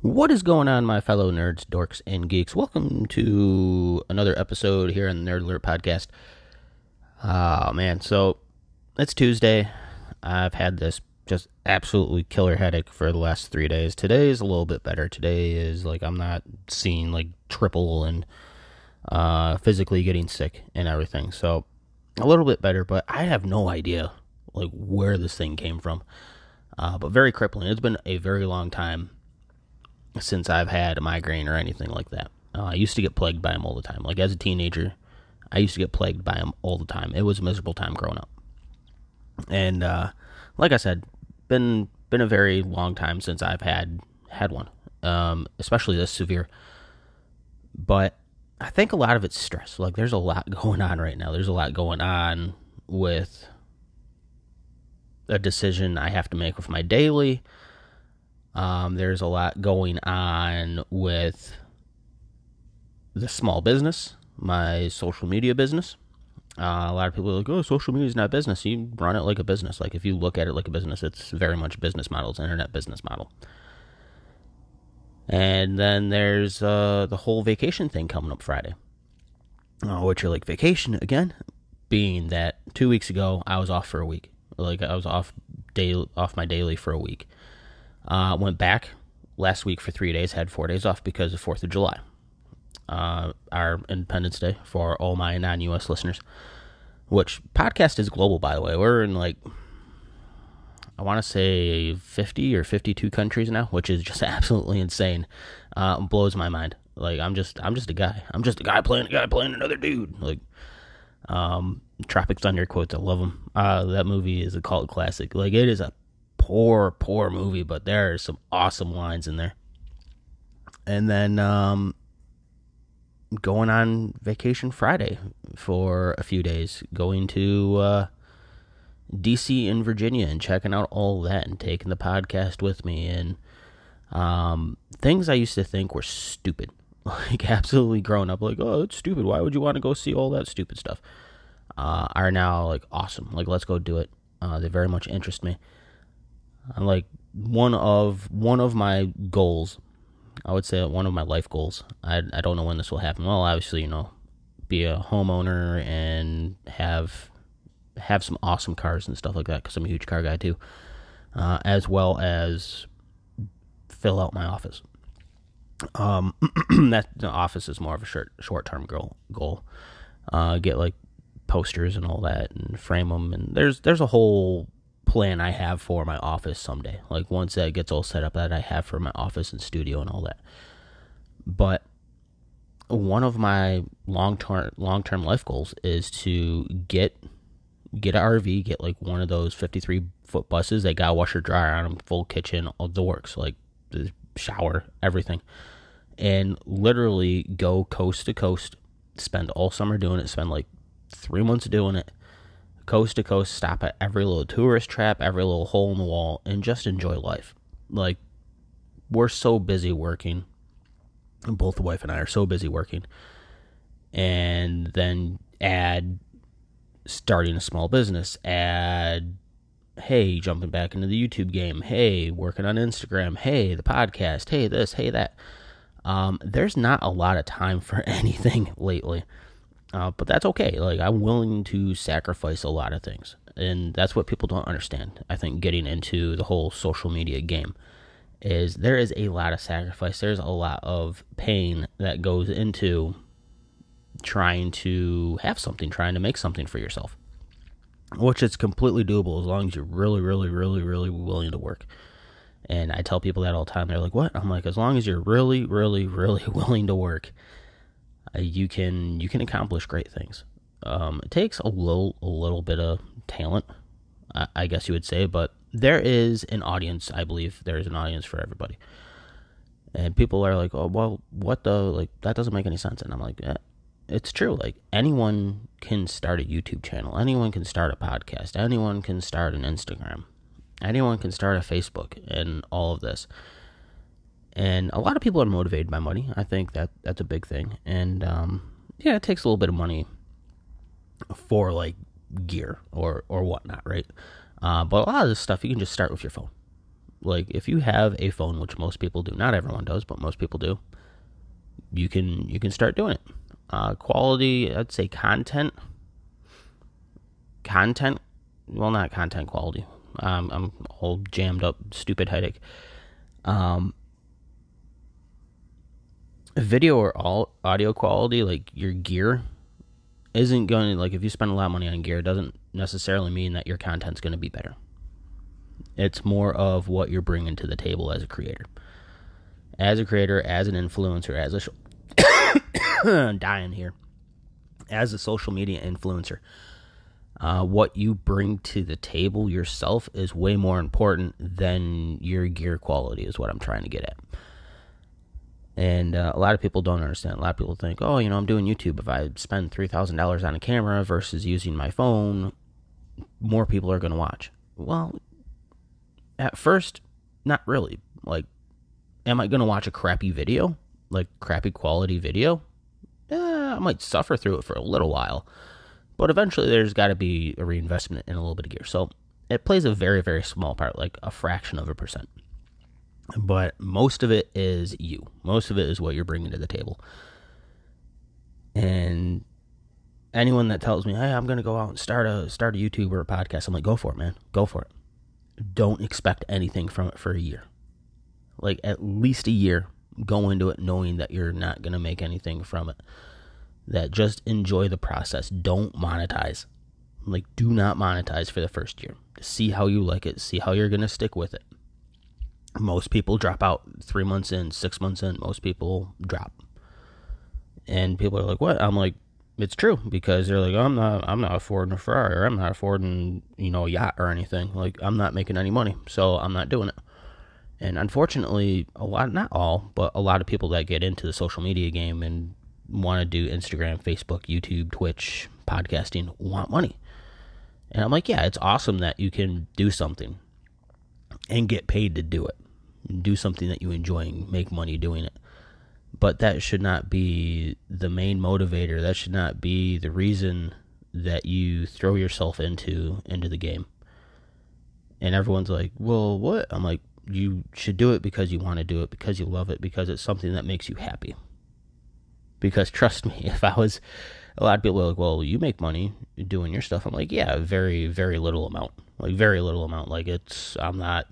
What is going on, my fellow nerds, dorks, and geeks? Welcome to another episode here on the Nerd Alert Podcast. Oh, man. So, it's Tuesday. I've had this just absolutely killer headache for the last three days. Today is a little bit better. Today is like I'm not seeing like triple and uh, physically getting sick and everything. So, a little bit better, but I have no idea like where this thing came from. Uh, but very crippling. It's been a very long time since I've had a migraine or anything like that. Uh, I used to get plagued by them all the time. Like as a teenager, I used to get plagued by them all the time. It was a miserable time growing up. And uh, like I said, been been a very long time since I've had had one, um, especially this severe. But I think a lot of it's stress. Like there's a lot going on right now. There's a lot going on with a decision I have to make with my daily um, there's a lot going on with the small business, my social media business. Uh, a lot of people are like, oh, social media is not business. You run it like a business. Like, if you look at it like a business, it's very much business model. It's internet business model. And then there's uh, the whole vacation thing coming up Friday. Uh, which are like vacation again, being that two weeks ago I was off for a week. Like I was off day off my daily for a week. Uh, went back last week for three days, had four days off because of 4th of July, uh, our Independence Day for all my non US listeners. Which podcast is global, by the way. We're in like, I want to say 50 or 52 countries now, which is just absolutely insane. Uh, blows my mind. Like, I'm just, I'm just a guy. I'm just a guy playing a guy playing another dude. Like, um, Tropic Thunder quotes, I love them. Uh, that movie is a cult classic. Like, it is a poor, poor movie, but there are some awesome lines in there. And then um, going on vacation Friday for a few days, going to uh, DC and Virginia and checking out all that and taking the podcast with me and um, things I used to think were stupid, like absolutely grown up, like oh it's stupid. Why would you want to go see all that stupid stuff? Uh, are now like awesome. Like let's go do it. Uh, they very much interest me like one of one of my goals. I would say one of my life goals. I I don't know when this will happen. Well, obviously, you know, be a homeowner and have have some awesome cars and stuff like that because I'm a huge car guy too. Uh, as well as fill out my office. Um, that the office is more of a short short term goal. Goal. Uh, get like posters and all that and frame them and there's there's a whole plan I have for my office someday. Like once that gets all set up that I have for my office and studio and all that. But one of my long term long term life goals is to get get an RV, get like one of those fifty three foot buses that got washer dryer on them, full kitchen, all the works, like the shower, everything, and literally go coast to coast, spend all summer doing it, spend like three months doing it, coast to coast, stop at every little tourist trap, every little hole in the wall, and just enjoy life. Like, we're so busy working. Both the wife and I are so busy working. And then add starting a small business, add, hey, jumping back into the YouTube game, hey, working on Instagram, hey, the podcast, hey, this, hey, that. Um, there's not a lot of time for anything lately. Uh, but that's okay. Like I'm willing to sacrifice a lot of things, and that's what people don't understand. I think getting into the whole social media game is there is a lot of sacrifice. There's a lot of pain that goes into trying to have something, trying to make something for yourself, which is completely doable as long as you're really, really, really, really willing to work. And I tell people that all the time. They're like, "What?" I'm like, "As long as you're really, really, really willing to work." Uh, you can you can accomplish great things. Um, it takes a little a little bit of talent, I, I guess you would say, but there is an audience. I believe there is an audience for everybody. And people are like, "Oh, well, what the like that doesn't make any sense." And I'm like, yeah, "It's true. Like anyone can start a YouTube channel. Anyone can start a podcast. Anyone can start an Instagram. Anyone can start a Facebook and all of this." And a lot of people are motivated by money. I think that that's a big thing, and um, yeah, it takes a little bit of money for like gear or or whatnot, right? Uh, but a lot of this stuff you can just start with your phone. Like if you have a phone, which most people do, not everyone does, but most people do, you can you can start doing it. Uh, quality, I'd say content, content. Well, not content quality. Um, I'm all jammed up, stupid headache. Um, video or all audio quality, like your gear, isn't going to like if you spend a lot of money on gear, it doesn't necessarily mean that your content's going to be better. It's more of what you're bringing to the table as a creator. As a creator, as an influencer, as a sh- dying here, as a social media influencer, uh, what you bring to the table yourself is way more important than your gear quality. Is what I'm trying to get at. And uh, a lot of people don't understand. A lot of people think, oh, you know, I'm doing YouTube. If I spend $3,000 on a camera versus using my phone, more people are going to watch. Well, at first, not really. Like, am I going to watch a crappy video? Like, crappy quality video? Eh, I might suffer through it for a little while. But eventually, there's got to be a reinvestment in a little bit of gear. So, it plays a very, very small part, like a fraction of a percent but most of it is you. Most of it is what you're bringing to the table. And anyone that tells me, "Hey, I'm going to go out and start a start a YouTube or a podcast," I'm like, "Go for it, man. Go for it. Don't expect anything from it for a year. Like at least a year. Go into it knowing that you're not going to make anything from it. That just enjoy the process. Don't monetize. Like do not monetize for the first year. See how you like it. See how you're going to stick with it most people drop out three months in, six months in. Most people drop, and people are like, "What?" I'm like, "It's true," because they're like, "I'm not, I'm not affording a Ferrari, or I'm not affording, you know, a yacht or anything. Like, I'm not making any money, so I'm not doing it." And unfortunately, a lot, not all, but a lot of people that get into the social media game and want to do Instagram, Facebook, YouTube, Twitch, podcasting want money. And I'm like, yeah, it's awesome that you can do something and get paid to do it. Do something that you enjoy and make money doing it. But that should not be the main motivator. That should not be the reason that you throw yourself into into the game. And everyone's like, "Well, what?" I'm like, "You should do it because you want to do it, because you love it, because it's something that makes you happy." Because trust me, if I was a lot of people are like, "Well, you make money doing your stuff." I'm like, "Yeah, very very little amount." Like very little amount. Like it's I'm not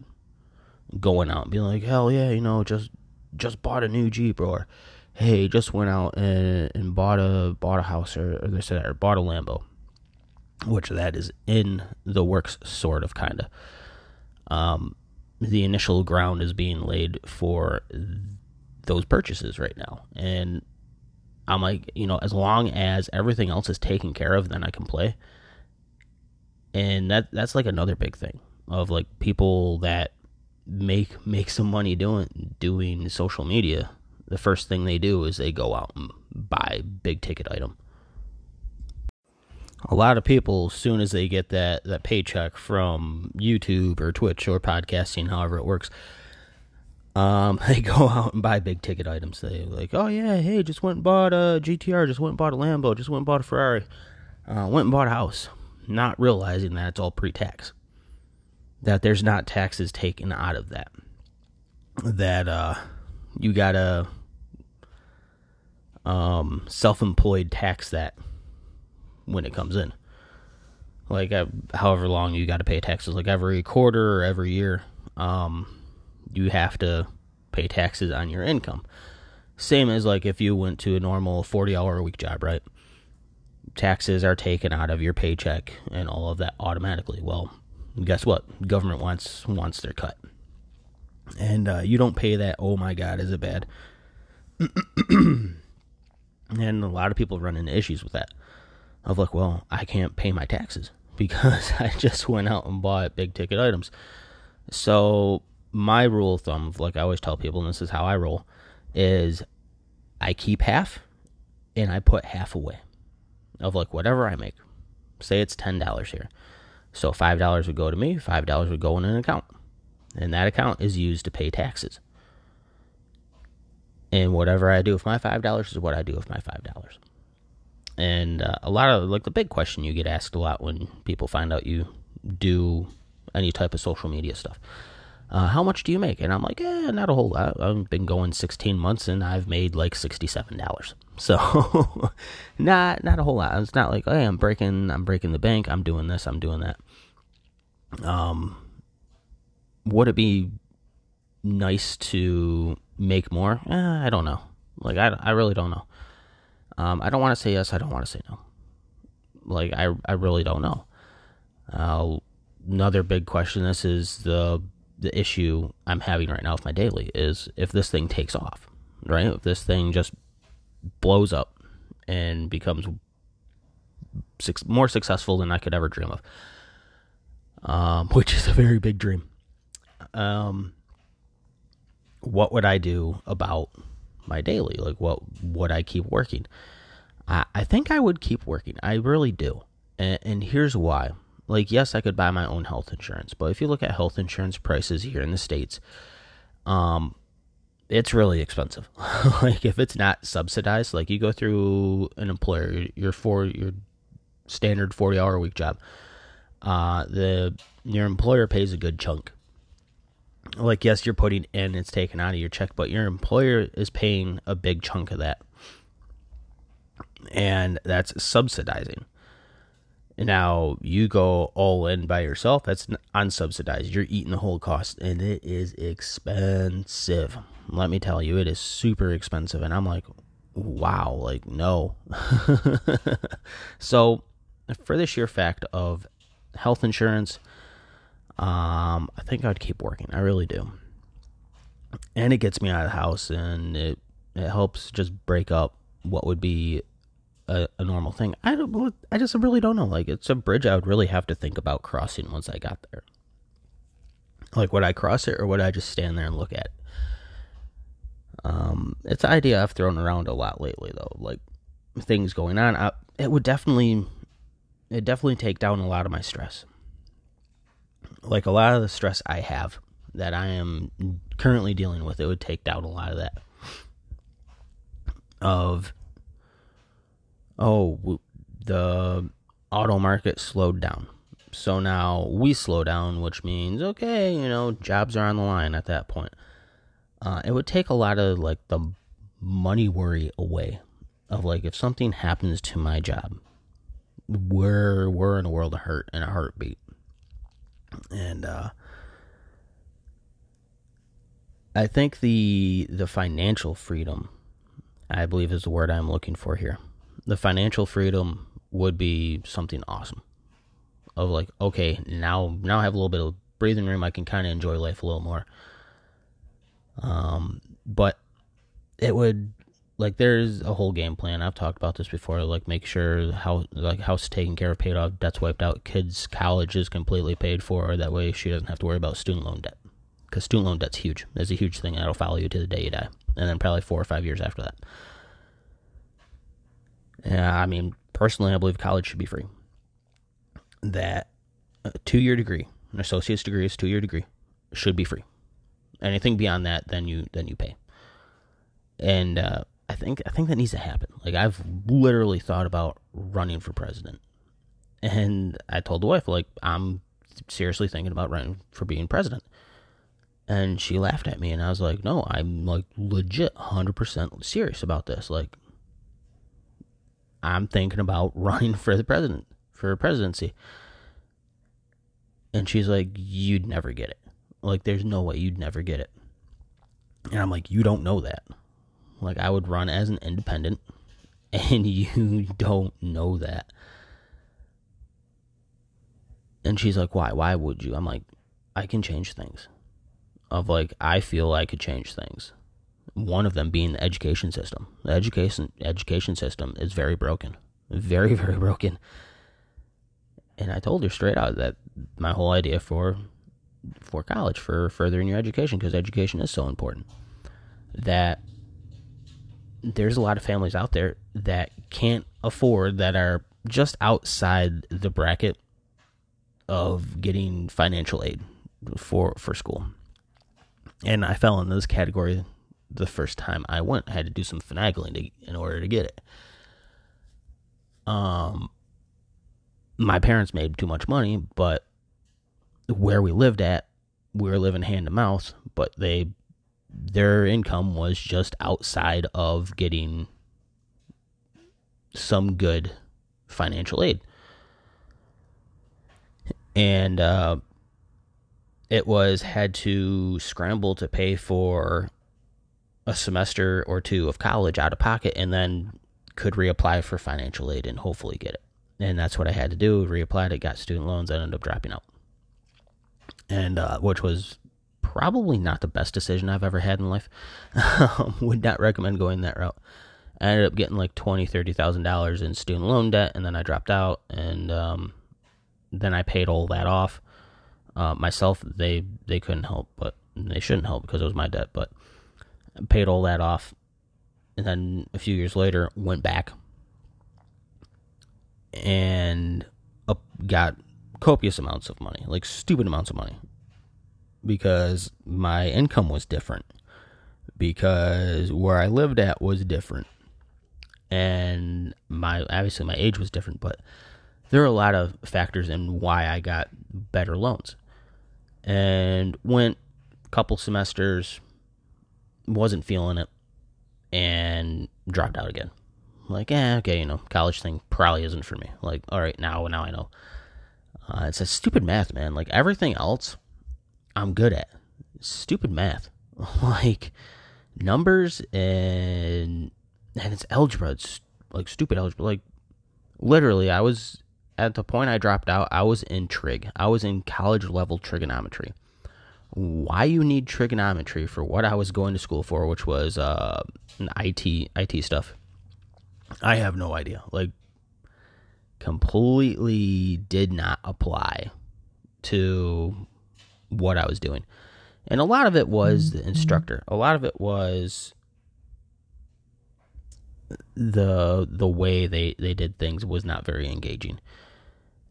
going out and being like, hell yeah, you know, just just bought a new Jeep or hey, just went out and, and bought a bought a house or, or this or or bought a Lambo, which that is in the works, sort of, kind of. Um, the initial ground is being laid for those purchases right now, and I'm like, you know, as long as everything else is taken care of, then I can play and that that's like another big thing of like people that make make some money doing doing social media the first thing they do is they go out and buy big ticket item a lot of people as soon as they get that that paycheck from YouTube or Twitch or podcasting however it works um, they go out and buy big ticket items. They like, oh yeah, hey, just went and bought a GTR, just went and bought a Lambo, just went and bought a Ferrari, uh, went and bought a house not realizing that it's all pre tax. That there's not taxes taken out of that. That uh, you gotta um, self employed tax that when it comes in. Like, uh, however long you got to pay taxes, like every quarter or every year, um, you have to pay taxes on your income. Same as like if you went to a normal 40 hour a week job, right? Taxes are taken out of your paycheck and all of that automatically. Well, guess what? Government wants wants their cut, and uh, you don't pay that. Oh my God, is it bad? and a lot of people run into issues with that. Of like, well, I can't pay my taxes because I just went out and bought big ticket items. So my rule of thumb, like I always tell people, and this is how I roll, is I keep half and I put half away of like whatever I make. Say it's ten dollars here. So five dollars would go to me, five dollars would go in an account. And that account is used to pay taxes. And whatever I do with my five dollars is what I do with my five dollars. And uh, a lot of like the big question you get asked a lot when people find out you do any type of social media stuff. uh, how much do you make? And I'm like, eh, not a whole lot. I've been going 16 months and I've made like $67. So not, not a whole lot. It's not like, hey, I'm breaking, I'm breaking the bank. I'm doing this. I'm doing that. Um, would it be nice to make more? Eh, I don't know. Like, I, I really don't know. Um, I don't want to say yes. I don't want to say no. Like, I, I really don't know. Uh, another big question. This is the the issue I'm having right now with my daily is if this thing takes off, right? If this thing just blows up and becomes six, more successful than I could ever dream of, um, which is a very big dream. Um, what would I do about my daily? Like, what would I keep working? I, I think I would keep working. I really do. And, and here's why. Like, yes, I could buy my own health insurance, but if you look at health insurance prices here in the States, um, it's really expensive. like, if it's not subsidized, like you go through an employer, your for your standard 40 hour a week job, uh, the your employer pays a good chunk. Like, yes, you're putting in, it's taken out of your check, but your employer is paying a big chunk of that. And that's subsidizing. Now you go all in by yourself. That's unsubsidized. You're eating the whole cost, and it is expensive. Let me tell you, it is super expensive. And I'm like, wow, like no. so, for the sheer fact of health insurance, um, I think I'd keep working. I really do. And it gets me out of the house, and it it helps just break up what would be a, a, normal thing. I don't. I just really don't know. Like it's a bridge I would really have to think about crossing once I got there. Like would I cross it or would I just stand there and look at it? Um, it's an idea I've thrown around a lot lately though. Like things going on, I, it would definitely, it definitely take down a lot of my stress. Like a lot of the stress I have that I am currently dealing with, it would take down a lot of that. Of oh, the auto market slowed down. So now we slow down, which means, okay, you know, jobs are on the line at that point. Uh, it would take a lot of like the money worry away of like if something happens to my job, we're we're in a world of hurt and a heartbeat. And uh I think the the financial freedom I believe is the word I'm looking for here the financial freedom would be something awesome. Of like, okay, now now I have a little bit of breathing room. I can kind of enjoy life a little more. Um, but it would like there's a whole game plan. I've talked about this before. Like make sure how like house taken care of, paid off, debts wiped out, kids' college is completely paid for. That way she doesn't have to worry about student loan debt because student loan debt's huge. It's a huge thing that'll follow you to the day you die, and then probably four or five years after that. Yeah, I mean, personally, I believe college should be free. That a two year degree, an associate's degree is two year degree, should be free. Anything beyond that, then you then you pay. And uh, I think I think that needs to happen. Like I've literally thought about running for president, and I told the wife like I'm seriously thinking about running for being president. And she laughed at me, and I was like, "No, I'm like legit, hundred percent serious about this. Like, I'm thinking about running for the president, for a presidency. And she's like, You'd never get it. Like, there's no way you'd never get it. And I'm like, You don't know that. Like, I would run as an independent, and you don't know that. And she's like, Why? Why would you? I'm like, I can change things. Of like, I feel I could change things one of them being the education system. The education education system is very broken, very very broken. And I told her straight out that my whole idea for for college for furthering your education because education is so important that there's a lot of families out there that can't afford that are just outside the bracket of getting financial aid for for school. And I fell in this category the first time I went. I had to do some finagling to, in order to get it. Um, my parents made too much money, but where we lived at, we were living hand to mouth, but they their income was just outside of getting some good financial aid. And uh, it was had to scramble to pay for a semester or two of college out of pocket and then could reapply for financial aid and hopefully get it. And that's what I had to do. Reapplied it, got student loans, I ended up dropping out. And uh, which was probably not the best decision I've ever had in life. Would not recommend going that route. I ended up getting like twenty, thirty thousand dollars in student loan debt, and then I dropped out, and um, then I paid all that off uh, myself. They they couldn't help, but they shouldn't help because it was my debt. But Paid all that off, and then a few years later went back and up, got copious amounts of money, like stupid amounts of money, because my income was different, because where I lived at was different, and my obviously my age was different, but there are a lot of factors in why I got better loans, and went a couple semesters, wasn't feeling it, and dropped out again. Like, eh, okay, you know, college thing probably isn't for me. Like, all right, now now I know. Uh, it's a stupid math, man. Like everything else, I'm good at. Stupid math, like numbers and and it's algebra. It's like stupid algebra. Like literally, I was at the point I dropped out. I was in trig. I was in college level trigonometry. Why you need trigonometry for what I was going to school for, which was uh, IT IT stuff. I have no idea. Like completely did not apply to what I was doing. And a lot of it was the instructor. A lot of it was the the way they they did things was not very engaging.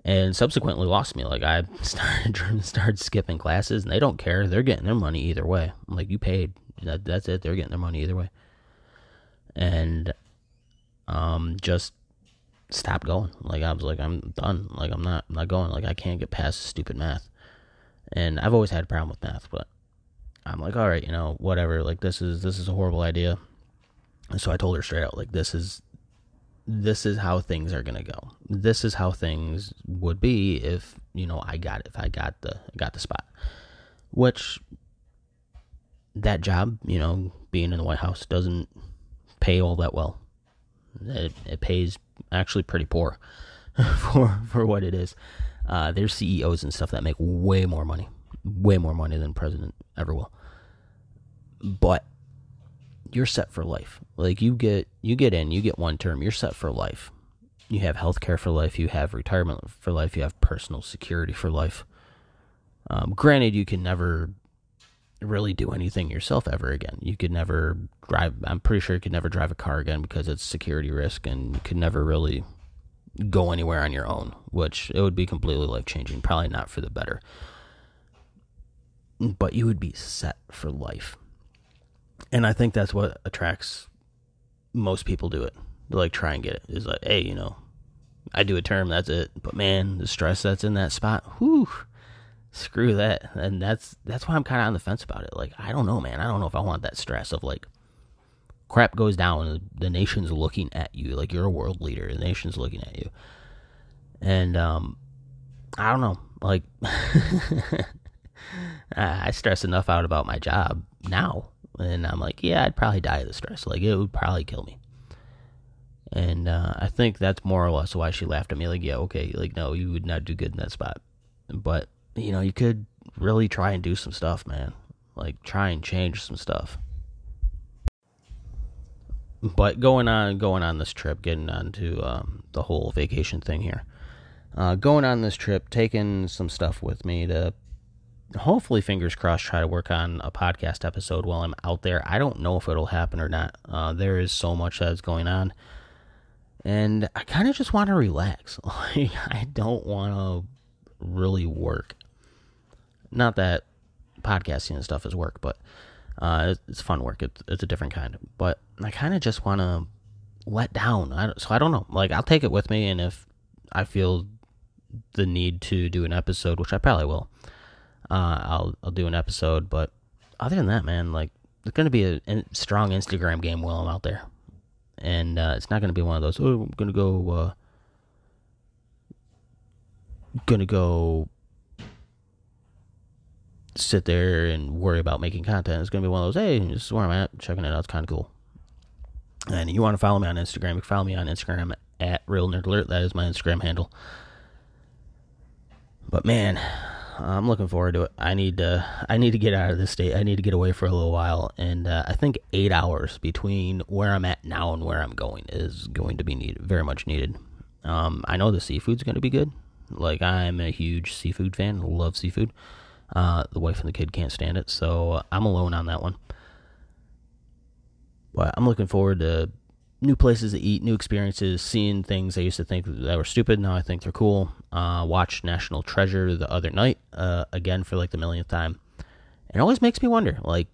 And subsequently lost me. Like I started started skipping classes and they don't care. They're getting their money either way. I'm like you paid. That, that's it. They're getting their money either way. And um just stopped going. Like I was like, I'm done. Like I'm not I'm not going. Like I can't get past stupid math. And I've always had a problem with math, but I'm like, all right, you know, whatever. Like this is this is a horrible idea. And so I told her straight out, like this is this is how things are gonna go. This is how things would be if you know I got if I got the got the spot. Which that job, you know, being in the White House doesn't pay all that well. It, it pays actually pretty poor for for what it is. Uh, there's CEOs and stuff that make way more money, way more money than president ever will. But you're set for life. Like you get you get in, you get one term, you're set for life. You have health care for life, you have retirement for life, you have personal security for life. Um, granted, you can never really do anything yourself ever again. You could never drive. I'm pretty sure you could never drive a car again because it's security risk, and you could never really go anywhere on your own. Which it would be completely life changing. Probably not for the better, but you would be set for life. And I think that's what attracts most people to it. They like try and get it. it. Is like, hey, you know, I do a term, that's it. But man, the stress that's in that spot, whew screw that. And that's that's why I'm kind of on the fence about it. Like, I don't know, man. I don't know if I want that stress of like crap goes down, and the nation's looking at you, like you're a world leader, the nation's looking at you, and um, I don't know, like. I stress enough out about my job now, and I'm like, yeah, I'd probably die of the stress. Like, it would probably kill me. And uh, I think that's more or less why she laughed at me. Like, yeah, okay, like, no, you would not do good in that spot. But you know, you could really try and do some stuff, man. Like try and change some stuff. But going on, going on this trip, getting on to um, the whole vacation thing here. Uh, going on this trip, taking some stuff with me to hopefully, fingers crossed, try to work on a podcast episode while I'm out there. I don't know if it'll happen or not. Uh, there is so much that's going on. And I kind of just want to relax. Like, I don't want to really work not that podcasting and stuff is work, but uh, it's fun work. It's, it's a different kind. But I kind of just want to let down. I, so I don't know. Like I'll take it with me, and if I feel the need to do an episode, which I probably will, uh, I'll I'll do an episode. But other than that, man, like there's going to be a, a, strong Instagram game while I'm out there, and uh, it's not going to be one of those. Oh, I'm going to go. Uh, going to go sit there and worry about making content. It's going to be one of those, hey, this is where I'm at, checking it out. It's kind of cool. And you want to follow me on Instagram, you can follow me on Instagram at Real Nerd Alert. That is my Instagram handle. But man, I'm looking forward to it. I need to I need to get out of this state. I need to get away for a little while, and uh, I think eight hours between where I'm at now and where I'm going is going to be needed, very much needed. Um, I know the seafood's going to be good. Like I'm a huge seafood fan. Love seafood. Uh, the wife and the kid can't stand it, so I'm alone on that one. But I'm looking forward to new places to eat, new experiences, seeing things I used to think that were stupid. Now I think they're cool. Uh, watched National Treasure the other night, uh, again for like the millionth time. It always makes me wonder, like,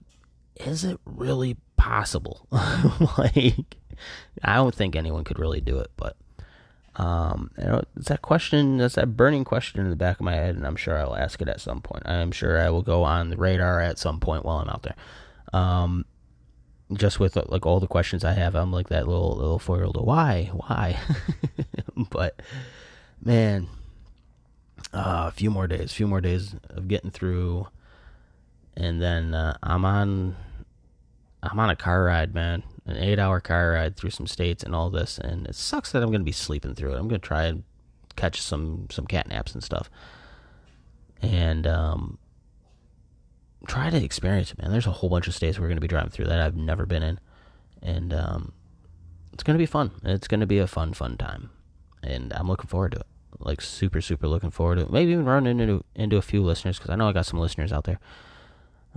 is it really possible? like, I don't think anyone could really do it, but um, you know, it's that question, that's that burning question in the back of my head, and I'm sure I'll ask it at some point. I'm sure I will go on the radar at some point while I'm out there. Um, just with like all the questions I have, I'm like that little little four year old. Why, why? but man, uh, a few more days, a few more days of getting through, and then uh, I'm on, I'm on a car ride, man an eight hour car ride through some states and all this, and it sucks that I'm to be sleeping through it. I'm to try and catch some some cat naps and stuff, and um, try to experience it, man. There's a whole bunch of states we're going to be driving through that I've never been in, and um, it's going to be fun. It's going to be a fun, fun time, and I'm looking forward to it. Like super, super looking forward to it. Maybe even run into into a few listeners because I know I got some listeners out there.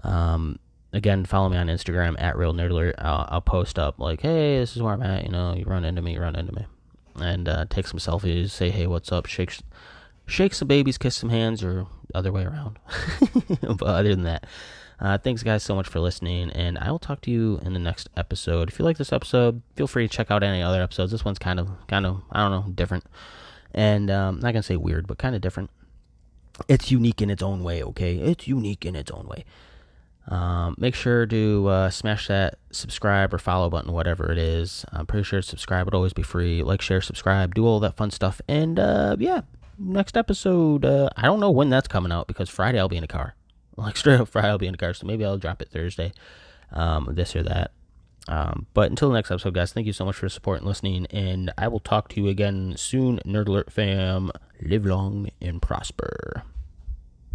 Um, again, follow me on Instagram at Real Nerd Alert. I'll, I'll, post up like, hey, this is where I'm at. You know, you run into me, you run into me, and uh, take some selfies. Say, hey, what's up? Shake, shake some babies, kiss some hands, or other way around. but other than that, uh, thanks guys so much for listening, and I will talk to you in the next episode. If you like this episode, feel free to check out any other episodes. This one's kind of, kind of, I don't know, different, and um, not gonna say weird, but kind of different. It's unique in its own way. Okay, it's unique in its own way. Um, make sure to uh, smash that subscribe or follow button, whatever it is. I'm pretty sure subscribe would always be free. Like, share, subscribe, do all that fun stuff. And uh, yeah, next episode, uh, I don't know when that's coming out because Friday I'll be in a car. Like, straight up Friday I'll be in a car. So maybe I'll drop it Thursday, um, this or that. Um, but until the next episode, guys, thank you so much for support and listening. And I will talk to you again soon, Nerd Alert fam. Live long and prosper.